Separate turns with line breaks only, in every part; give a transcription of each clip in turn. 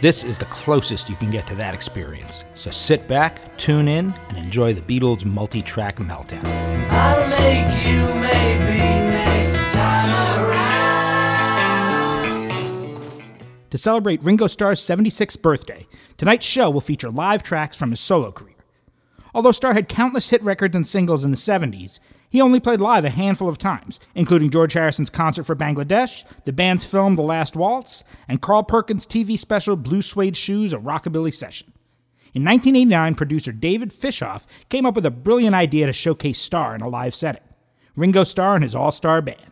This is the closest you can get to that experience. So sit back, tune in, and enjoy the Beatles multi track meltdown.
I'll make you maybe next time around.
To celebrate Ringo Starr's 76th birthday, tonight's show will feature live tracks from his solo career. Although Starr had countless hit records and singles in the 70s, he only played live a handful of times, including George Harrison's concert for Bangladesh, the band's film The Last Waltz, and Carl Perkins' TV special Blue Suede Shoes, a Rockabilly Session. In 1989, producer David Fishof came up with a brilliant idea to showcase Starr in a live setting Ringo Starr and his all star band.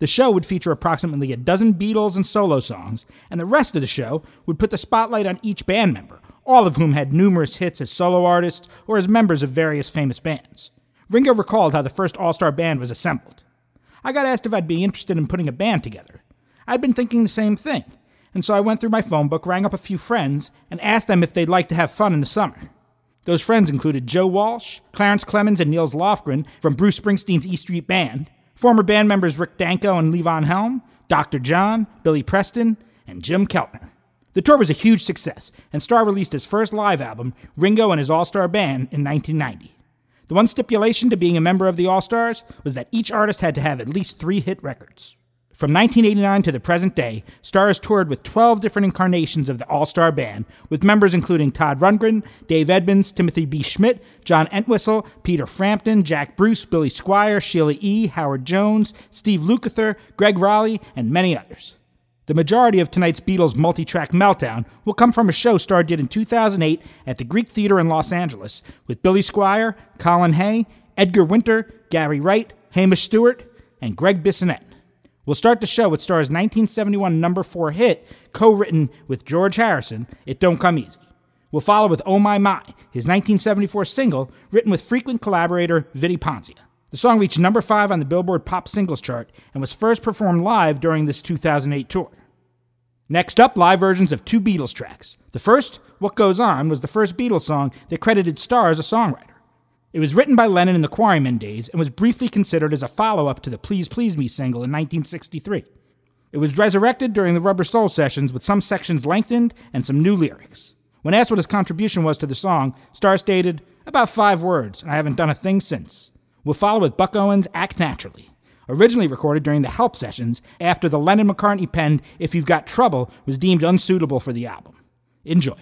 The show would feature approximately a dozen Beatles and solo songs, and the rest of the show would put the spotlight on each band member, all of whom had numerous hits as solo artists or as members of various famous bands. Ringo recalled how the first all star band was assembled. I got asked if I'd be interested in putting a band together. I'd been thinking the same thing, and so I went through my phone book, rang up a few friends, and asked them if they'd like to have fun in the summer. Those friends included Joe Walsh, Clarence Clemons, and Nils Lofgren from Bruce Springsteen's E Street Band, former band members Rick Danko and Levon Helm, Dr. John, Billy Preston, and Jim Keltner. The tour was a huge success, and Starr released his first live album, Ringo and His All Star Band, in 1990. The one stipulation to being a member of the All Starr's was that each artist had to have at least three hit records. From 1989 to the present day, Stars toured with 12 different incarnations of the All Star Band, with members including Todd Rundgren, Dave Edmunds, Timothy B. Schmit, John Entwistle, Peter Frampton, Jack Bruce, Billy Squier, Sheila E., Howard Jones, Steve Lukather, Greg Rolie, and many others. The majority of tonight's Beatles multi track meltdown will come from a show Starr did in 2008 at the Greek Theater in Los Angeles with Billy Squier, Colin Hay, Edgar Winter, Gary Wright, Hamish Stewart, and Gregg Bissonette. We'll start the show with Starr's 1971 number 4 hit, co written with George Harrison, It Don't Come Easy. We'll follow with Oh My My, his 1974 single, written with frequent collaborator Vinnie Poncia. The song reached number 5 on the Billboard Pop Singles chart and was first performed live during this 2008 tour. Next up, live versions of two Beatles tracks. The first, What Goes On, was the first Beatles song that credited Starr as a songwriter. It was written by Lennon in the Quarrymen days and was briefly considered as a follow up to the Please Please Me single in 1963. It was resurrected during the Rubber Soul sessions with some sections lengthened and some new lyrics. When asked what his contribution was to the song, Starr stated, About five words, and I haven't done a thing since. We'll follow with Buck Owens' Act Naturally originally recorded during the Help sessions after the Lennon McCartney penned If You've Got Trouble was deemed unsuitable for the album. Enjoy.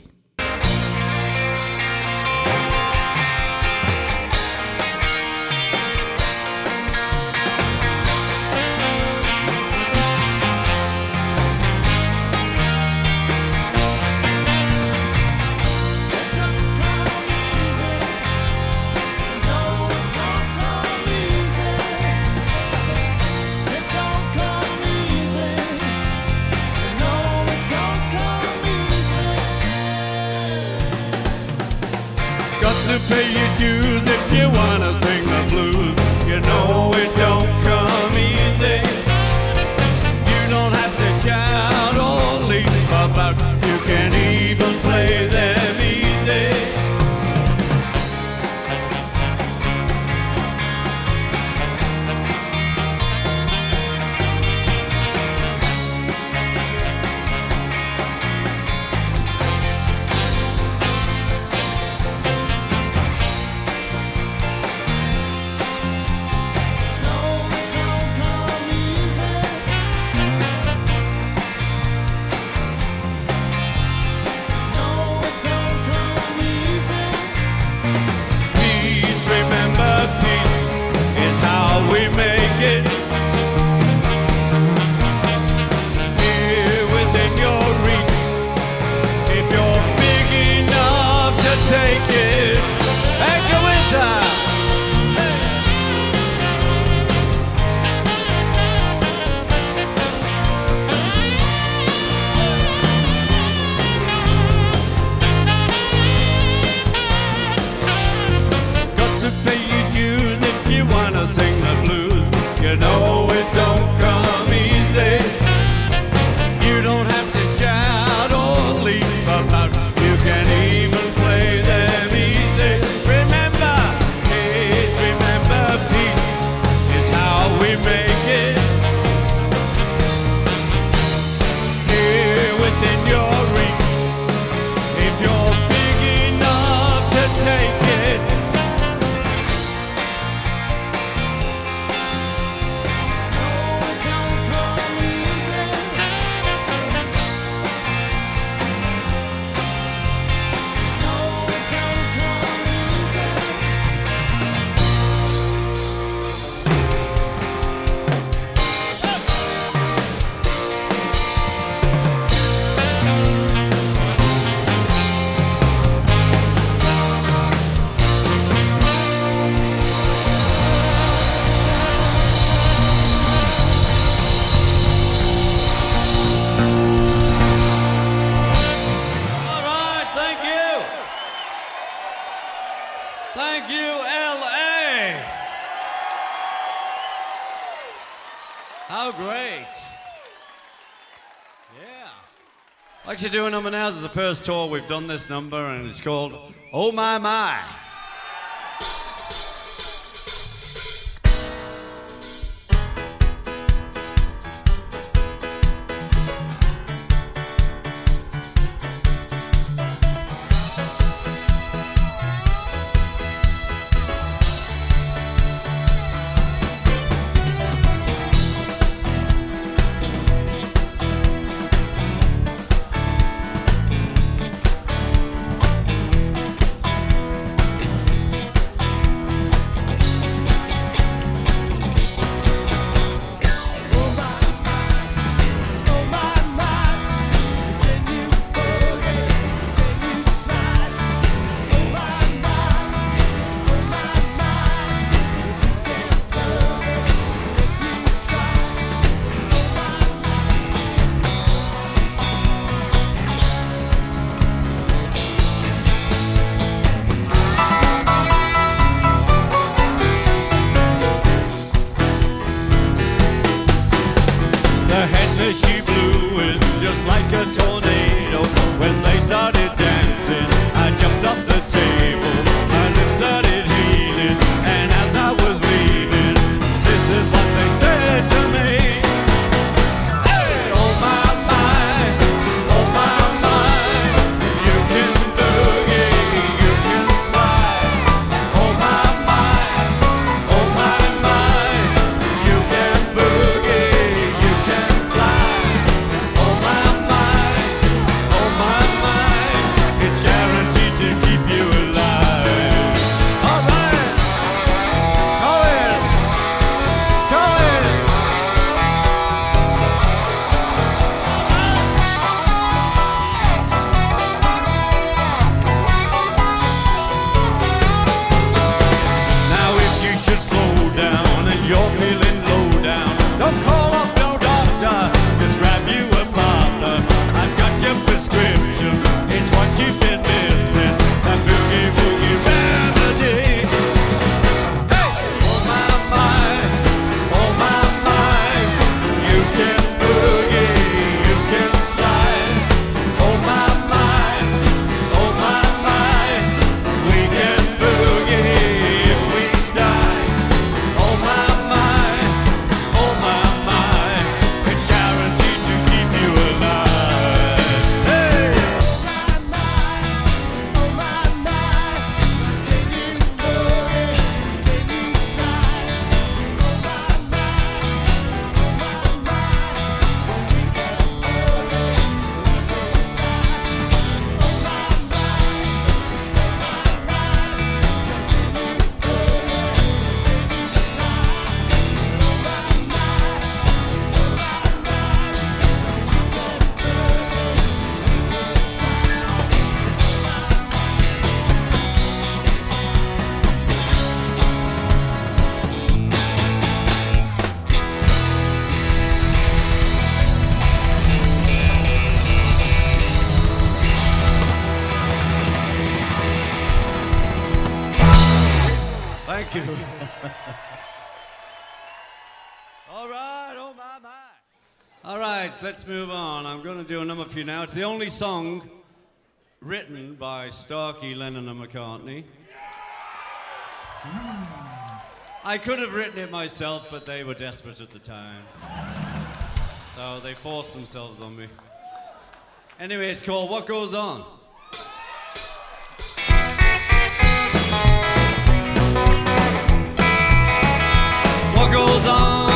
number now. This is the first tour we've done this number, and it's called Oh My My. let's move on. I'm going to do a number for you now. It's the only song written by Starkey, Lennon, and McCartney. I could have written it myself, but they were desperate at the time. So they forced themselves on me. Anyway, it's called What Goes On. What goes on?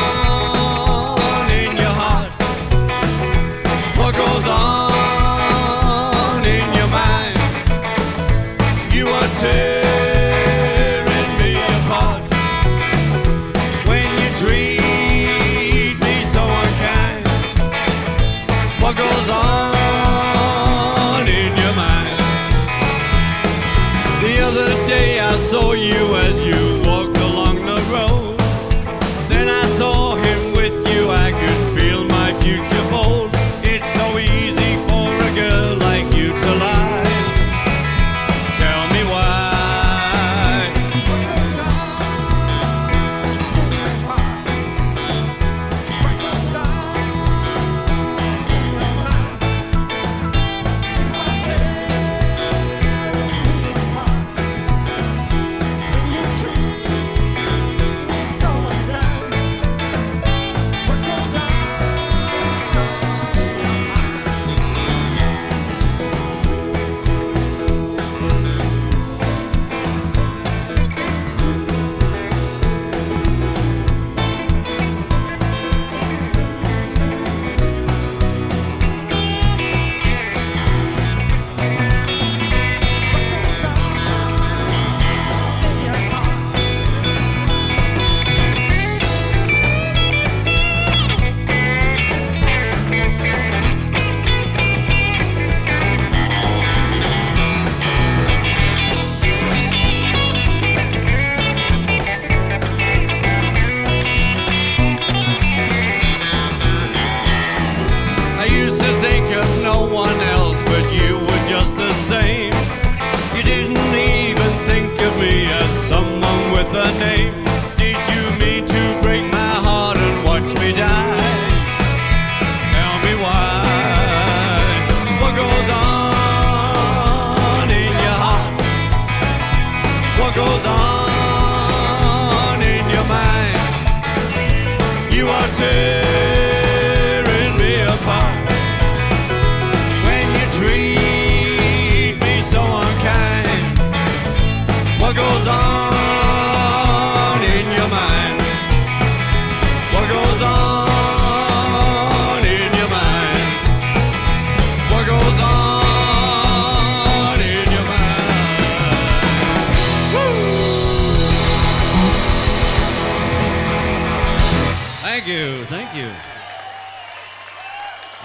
Thank you, thank you.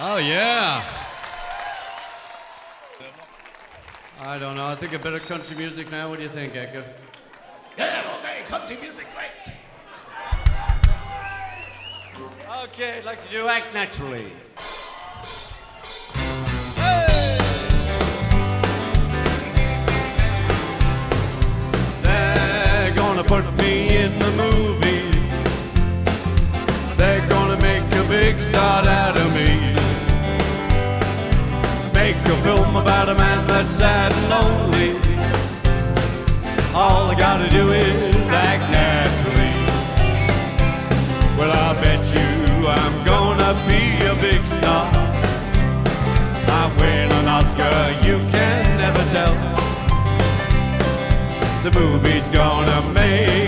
Oh, yeah. I don't know. I think a bit of country music now. What do you think, Edgar? Yeah, okay, country music, great. Okay, I'd like to do Act Naturally. They're gonna put me in the movies. They're gonna make a big star out of me. Make a film about a man that's sad and lonely. All I gotta do is act naturally. Well, I bet you I'm gonna be a big star. I win an Oscar, you can never tell. The movie's gonna make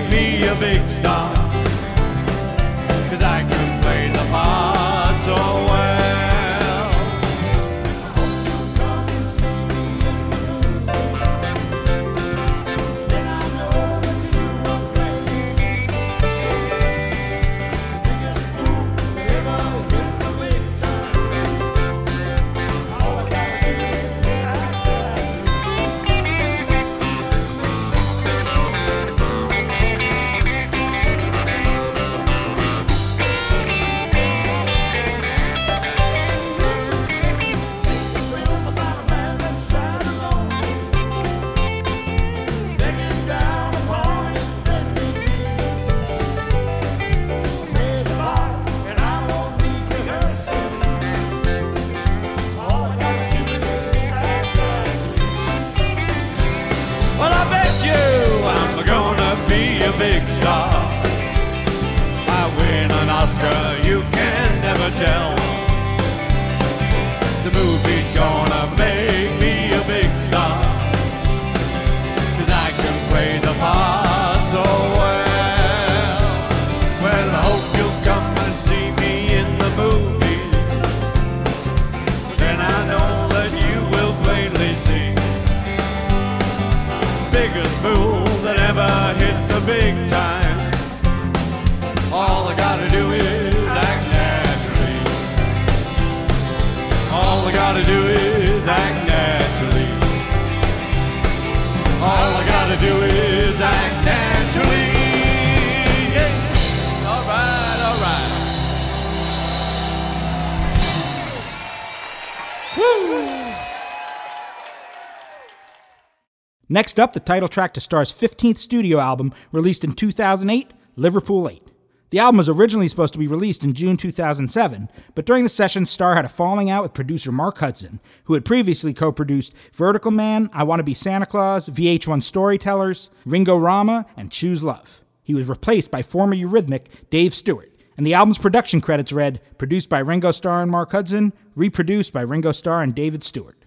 Next up, the title track to Starr's 15th studio album, released in 2008, Liverpool 8. The album was originally supposed to be released in June 2007, but during the session, Starr had a falling out with producer Mark Hudson, who had previously co produced Vertical Man, I Want to Be Santa Claus, VH1 Storytellers, Ringo Rama, and Choose Love. He was replaced by former Eurythmic Dave Stewart, and the album's production credits read produced by Ringo Starr and Mark Hudson, reproduced by Ringo Starr and David Stewart.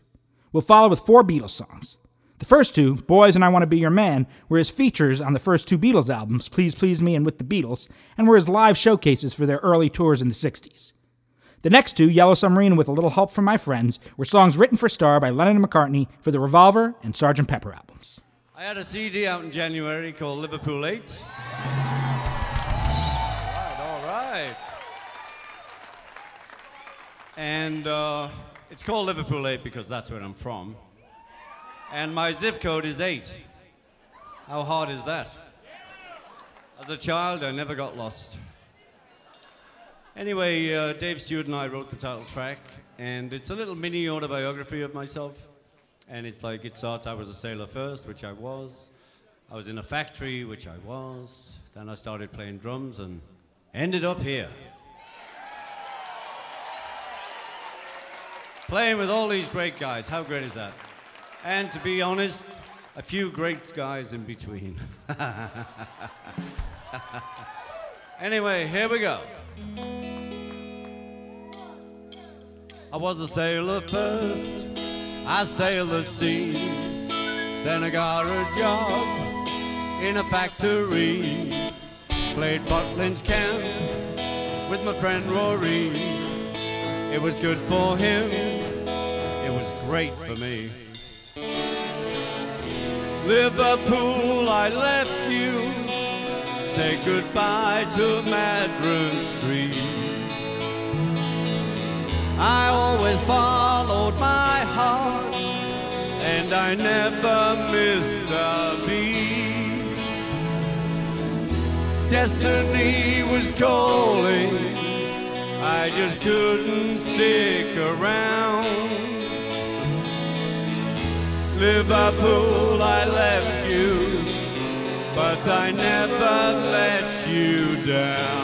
We'll follow with four Beatles songs. The first two, Boys and I Want to Be Your Man, were his features on the first two Beatles albums, Please Please Me and With the Beatles, and were his live showcases for their early tours in the 60s. The next two, Yellow Submarine With a Little Help from My Friends, were songs written for Starr by Lennon and McCartney for the Revolver and Sgt. Pepper albums.
I had a CD out in January called Liverpool 8. All right, all right. And uh, it's called Liverpool 8 because that's where I'm from. And my zip code is 8. How hard is that? As a child, I never got lost. Anyway, uh, Dave Stewart and I wrote the title track, and it's a little mini autobiography of myself. And it's like it starts I was a sailor first, which I was. I was in a factory, which I was. Then I started playing drums and ended up here. Playing with all these great guys. How great is that? And to be honest, a few great guys in between. anyway, here we go. I was a sailor first, I sailed the sea. Then I got a job in a factory. Played Butlins Camp with my friend Rory. It was good for him, it was great for me. Liverpool, I left you. Say goodbye to Madryn Street. I always followed my heart, and I never missed a beat. Destiny was calling, I just couldn't stick around. Liverpool, I left you, but I never let you down.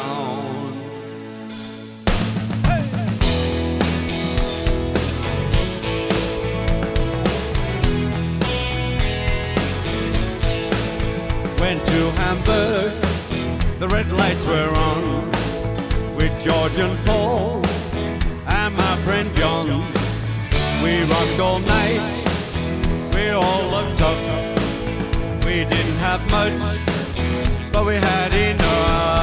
Went to Hamburg, the red lights were on, with George and Paul and my friend John. We rocked all night, we all looked tough. We didn't have much, but we had enough.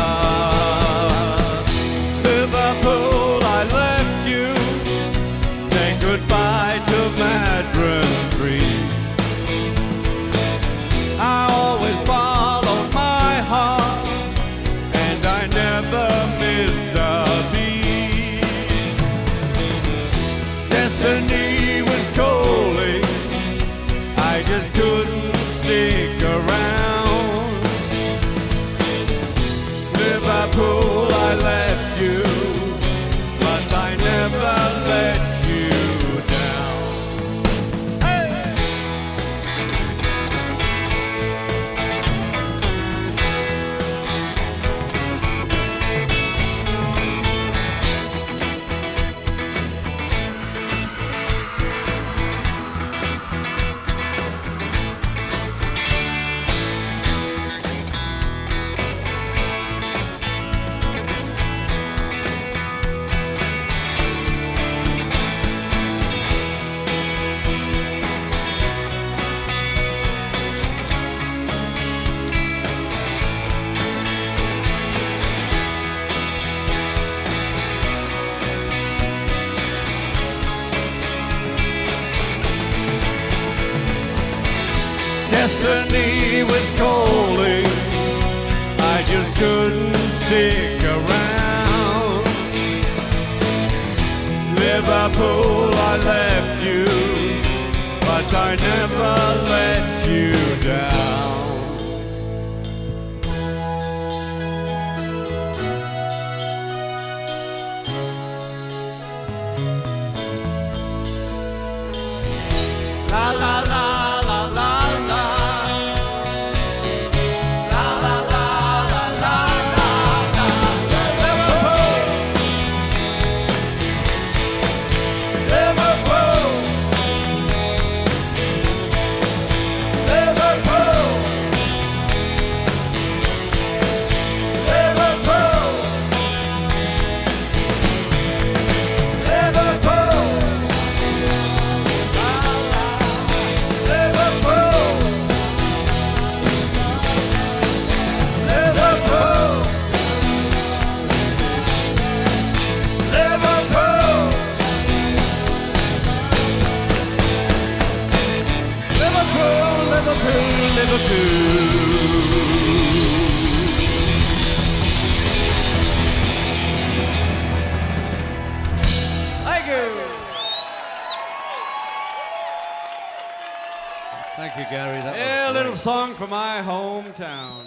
My hometown.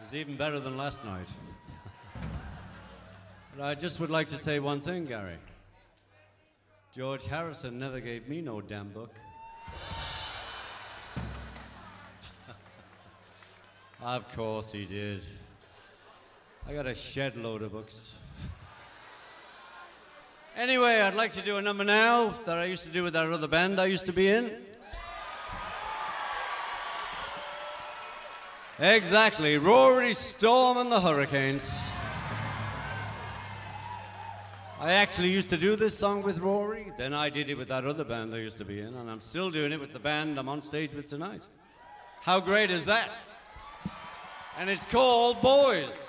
Was even better than last night. but I just would like to say one thing, Gary. George Harrison never gave me no damn book. of course he did. I got a shed load of books. Anyway, I'd like to do a number now that I used to do with that other band I used to be in. Exactly. Rory Storm and the Hurricanes. I actually used to do this song with Rory. Then I did it with that other band I used to be in, and I'm still doing it with the band I'm on stage with tonight. How great is that? And it's called Boys.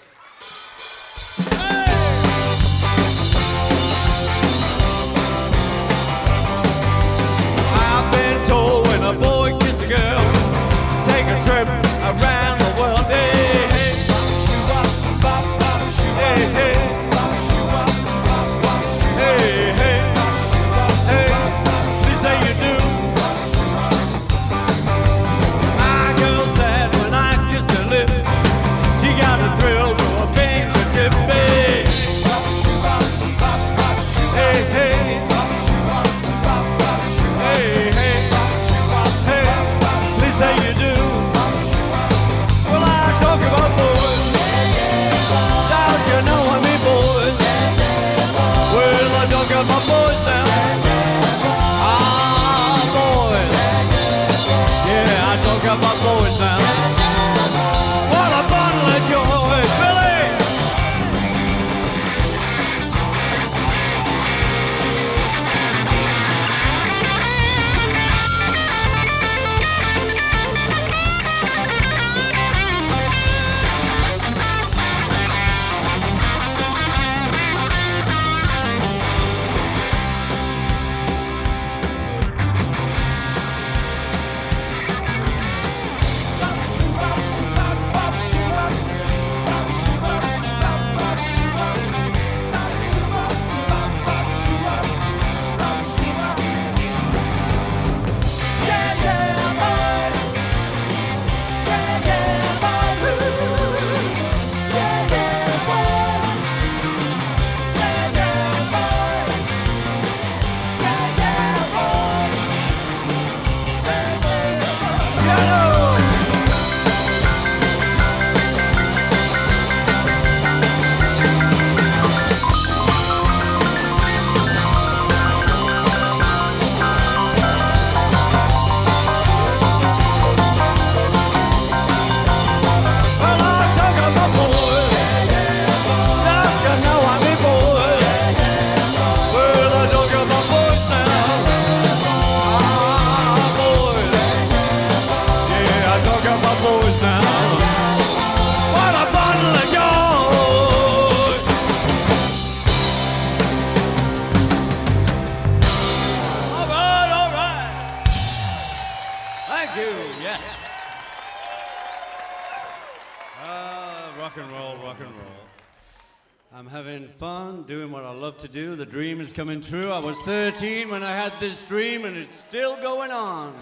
Coming true. I was 13 when I had this dream, and it's still going on.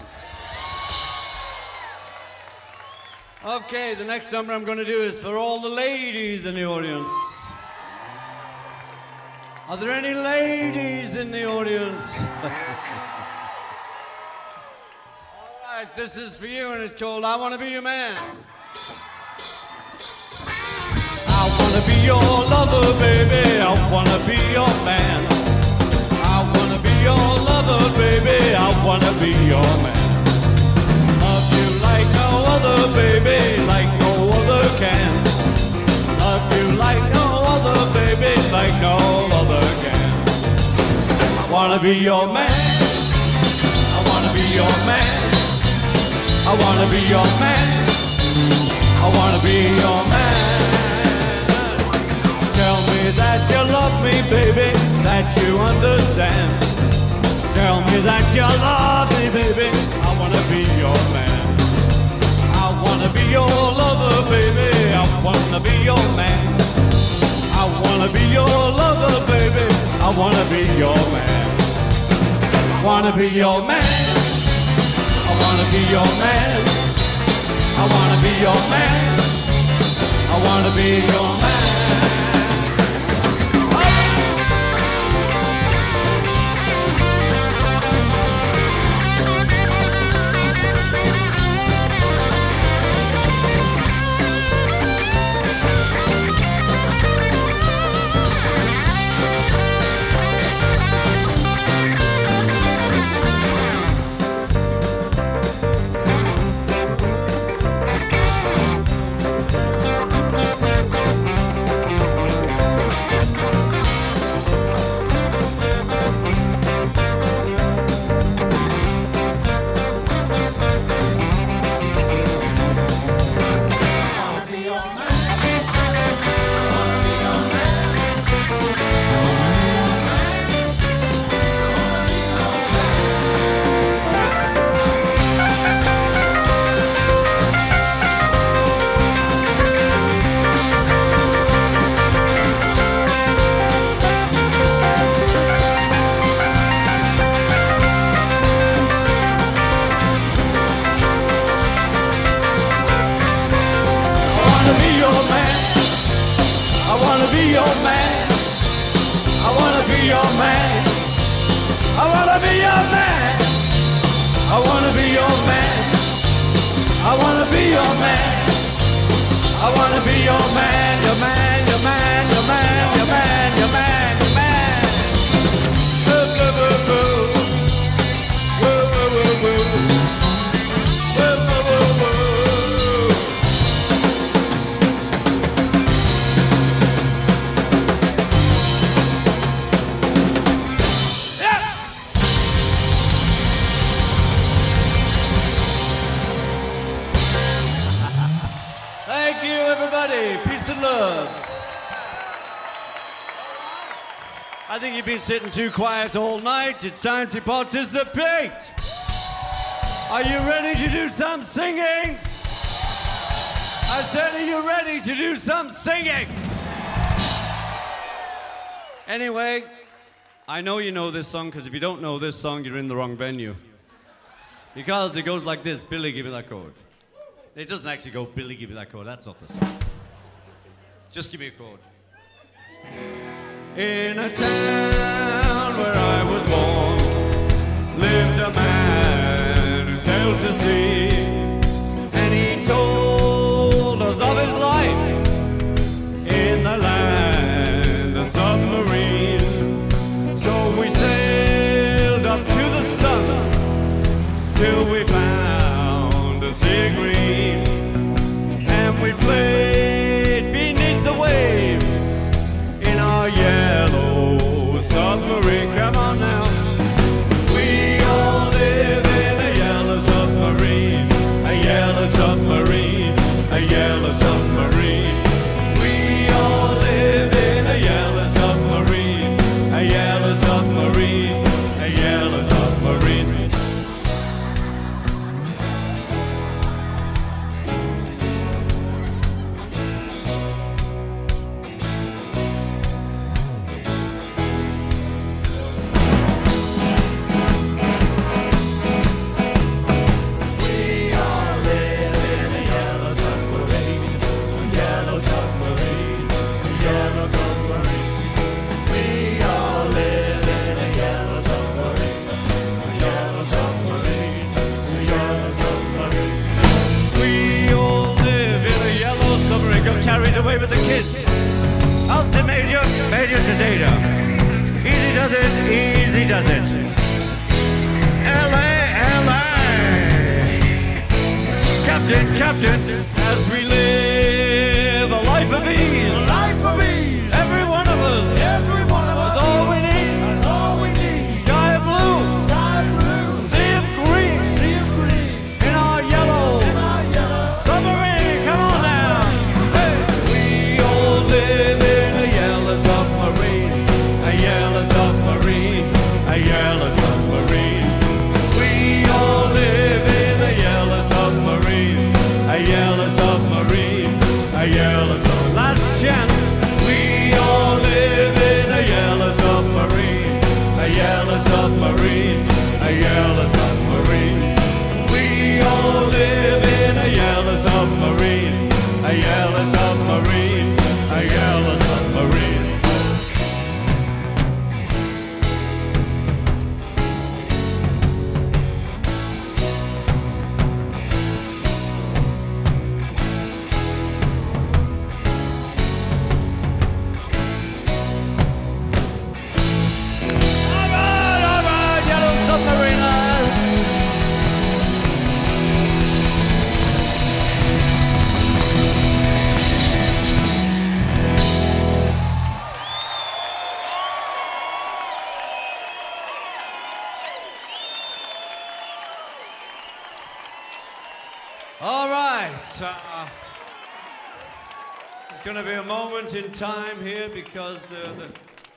Okay, the next number I'm going to do is for all the ladies in the audience. Are there any ladies in the audience? all right, this is for you, and it's called I Want to Be Your Man. I wanna be your lover, baby. I wanna be your man. Your lover, baby. I wanna be your man. Love you like no other, baby, like no other can. Love you like no other, baby, like no other can. I wanna be your man. I wanna be your man. I wanna be your man. I wanna be your man. Tell me that you love me, baby, that you understand. Tell me that you love me, baby, I wanna be your man. I wanna be your lover, baby, I wanna be your man. I wanna be your lover, baby, I wanna be your man. I wanna be your man. I wanna be your man. I wanna be your man. I wanna be your man. Your man. I wanna be your man, your man, your man, your man, your man, your man, think you've been sitting too quiet all night. It's time to participate. Are you ready to do some singing? I said, are you ready to do some singing? Anyway, I know you know this song because if you don't know this song, you're in the wrong venue. Because it goes like this Billy, give me that chord. It doesn't actually go, Billy, give me that chord. That's not the song. Just give me a chord. In a town where I was born, lived a man who sailed to sea.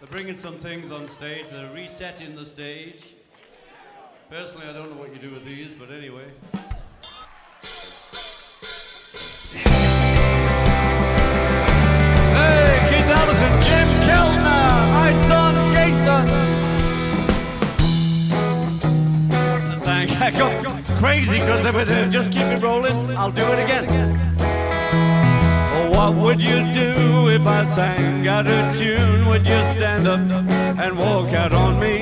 Bringing some things on stage. They're resetting the stage. Personally, I don't know what you do with these, but anyway. Hey, Keith Allison, Jim Keltner, my son Jason. I got got crazy because they were there. Just keep it rolling. I'll do it again. What would you do if I sang out of tune? Would you stand up and walk out on me?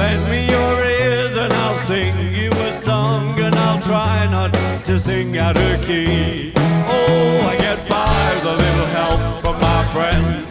Lend me your ears and I'll sing you a song and I'll try not to sing out of key. Oh, I get by with a little help from my friends.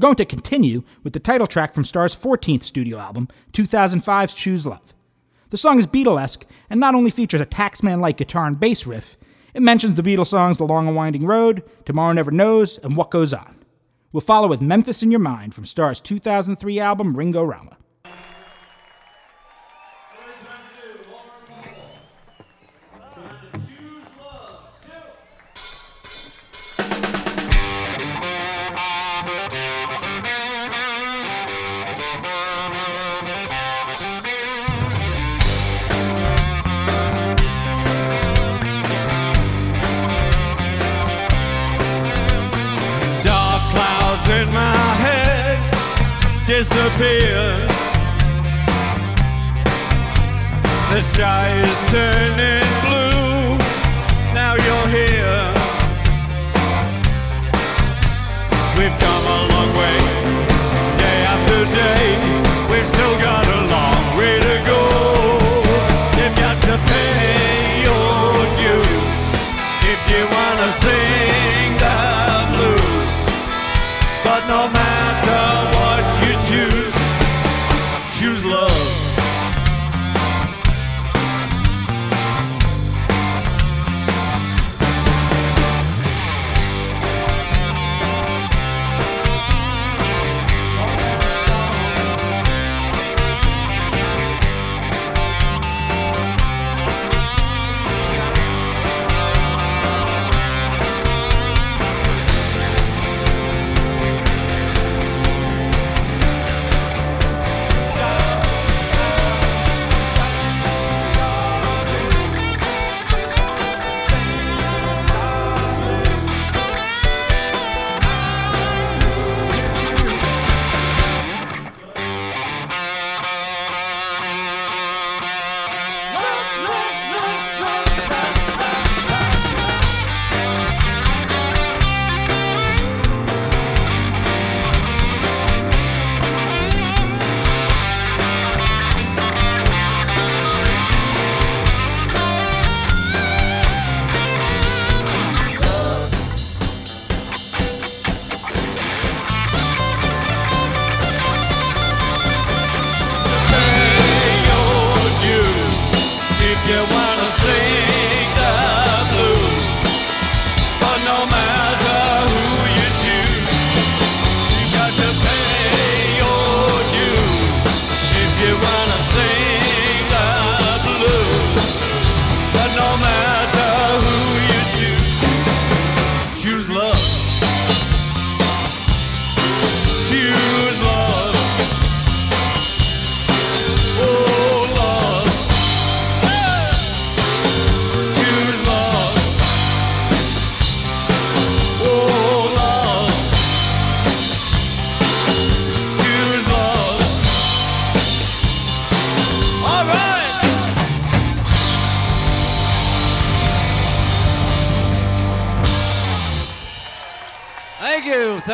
We're going to continue with the title track from Starr's 14th studio album, 2005's Choose Love. The song is Beatlesque and not only features a taxman like guitar and bass riff, it mentions the Beatles songs The Long and Winding Road, Tomorrow Never Knows, and What Goes On. We'll follow with Memphis in Your Mind from Starr's 2003 album, Ringo Rama.
Disappear. The sky is turning blue. Now you're here. We've come a long way, day after day. We've still got a long way to go. You've got to pay your dues if you wanna sing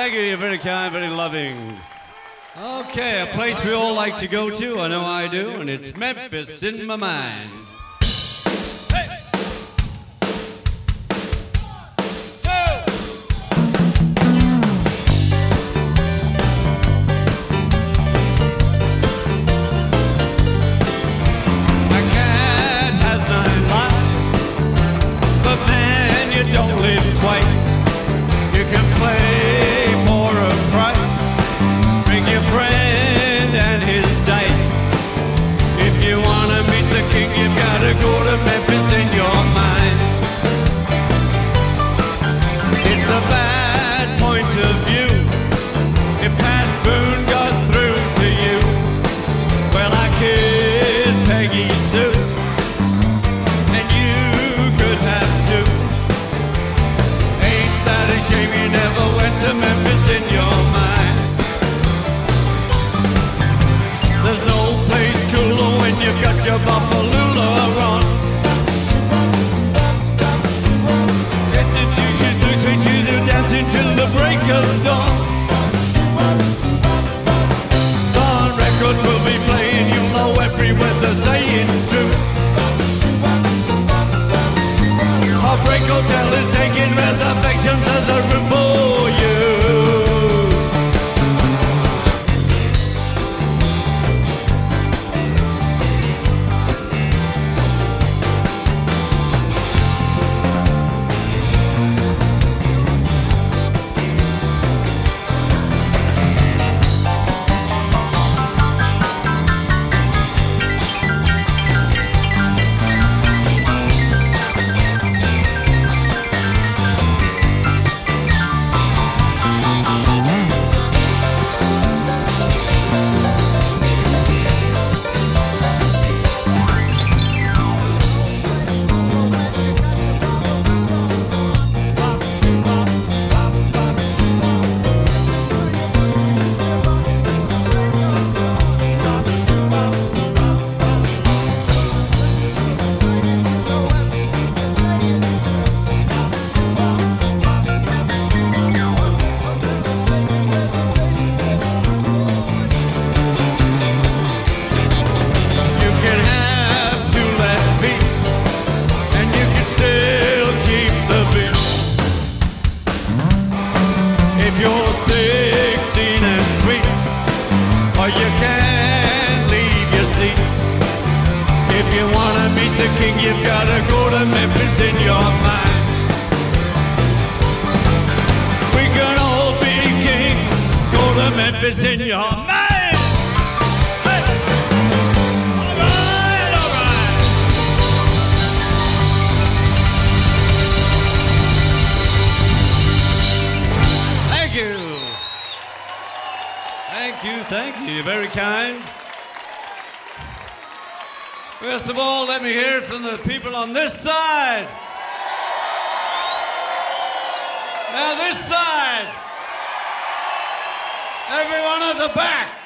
Thank you. You're very kind, very loving. Okay, a place we all like to go to. I know I do, and it's Memphis in my mind. First of all, let me hear from the people on this side. Now, this side. Everyone at the back.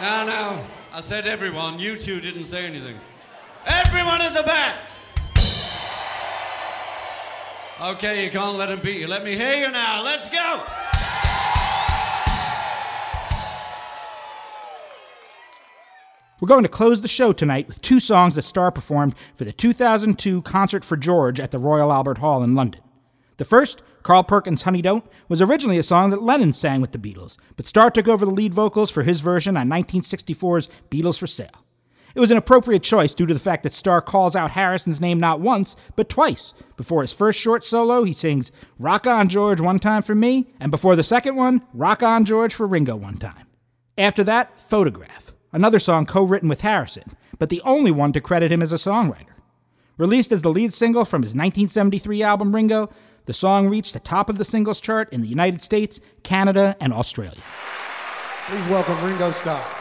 Now, now, I said everyone. You two didn't say anything. Everyone at the back. Okay, you can't let him beat you. Let me hear you now. Let's go.
We're going to close the show tonight with two songs that Starr performed for the 2002 Concert for George at the Royal Albert Hall in London. The first, Carl Perkins' Honey Don't, was originally a song that Lennon sang with the Beatles, but Starr took over the lead vocals for his version on 1964's Beatles for Sale. It was an appropriate choice due to the fact that Starr calls out Harrison's name not once, but twice. Before his first short solo, he sings Rock On George one time for me, and before the second one, Rock On George for Ringo one time. After that, Photograph, another song co written with Harrison, but the only one to credit him as a songwriter. Released as the lead single from his 1973 album Ringo, the song reached the top of the singles chart in the United States, Canada, and Australia.
Please welcome Ringo Starr.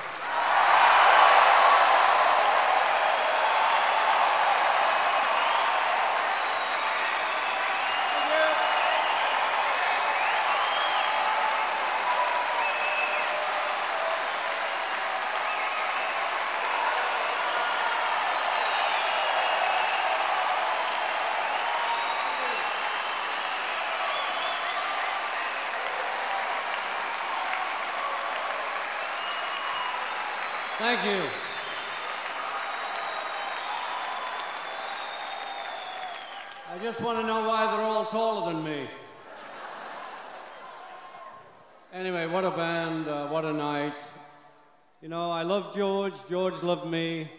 Thank you. I just want to know why they're all taller than me. Anyway, what a band, uh, what a night. You know, I love George, George loved me,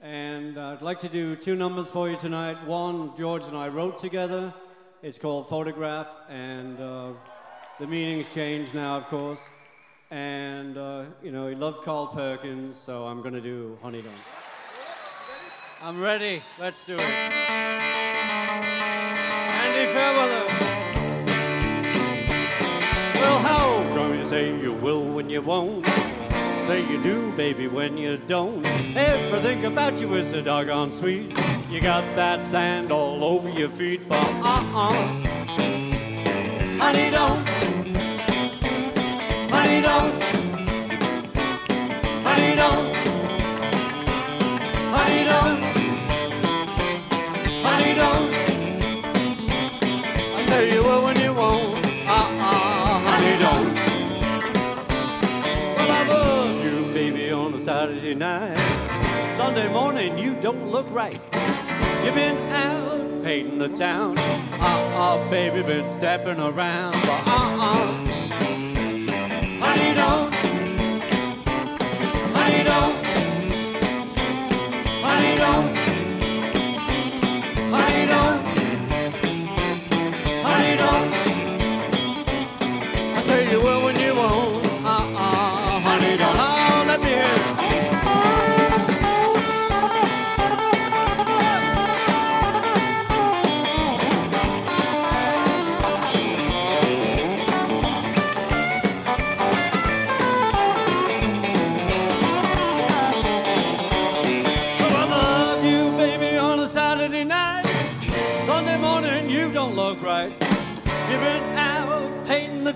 and uh, I'd like to do two numbers for you tonight. One, George and I wrote together. It's called Photograph, and uh, the meaning's changed now, of course. And, uh, you know, he loved Carl Perkins, so I'm going to do Honey Don't. I'm ready. Let's do it. Andy Fairweather. Well, how come you say you will when you won't? Say you do, baby, when you don't. Everything about you is so doggone sweet. You got that sand all over your feet, but uh-uh. Honey, don't. Honey, don't. Honey, don't. Honey, don't. Honey, don't. I say you will when you won't. Uh-uh. Honey, don't. Well, I love you, baby, on a Saturday night. Sunday morning, you don't look right. You've been out painting the town. Uh-uh, baby, been stepping around. But uh-uh. Honey, don't.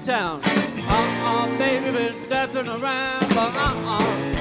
Town. Uh-uh, baby, been stepping around, but uh-uh.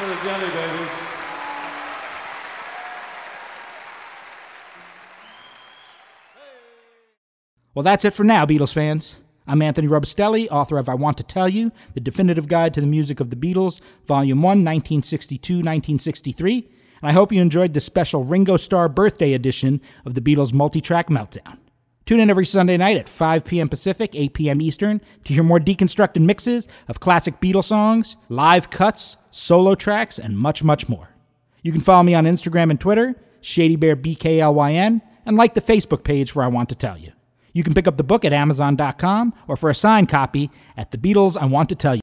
For the jelly babies.
Well, that's it for now, Beatles fans. I'm Anthony Robustelli, author of I Want to Tell You, The Definitive Guide to the Music of the Beatles, Volume 1, 1962 1963, and I hope you enjoyed the special Ringo Starr birthday edition of the Beatles multi track meltdown. Tune in every Sunday night at 5 p.m. Pacific, 8 p.m. Eastern to hear more deconstructed mixes of classic Beatles songs, live cuts, solo tracks, and much, much more. You can follow me on Instagram and Twitter, ShadyBearBKLYN, and like the Facebook page for I Want to Tell You. You can pick up the book at Amazon.com or for a signed copy at The Beatles I Want to Tell You.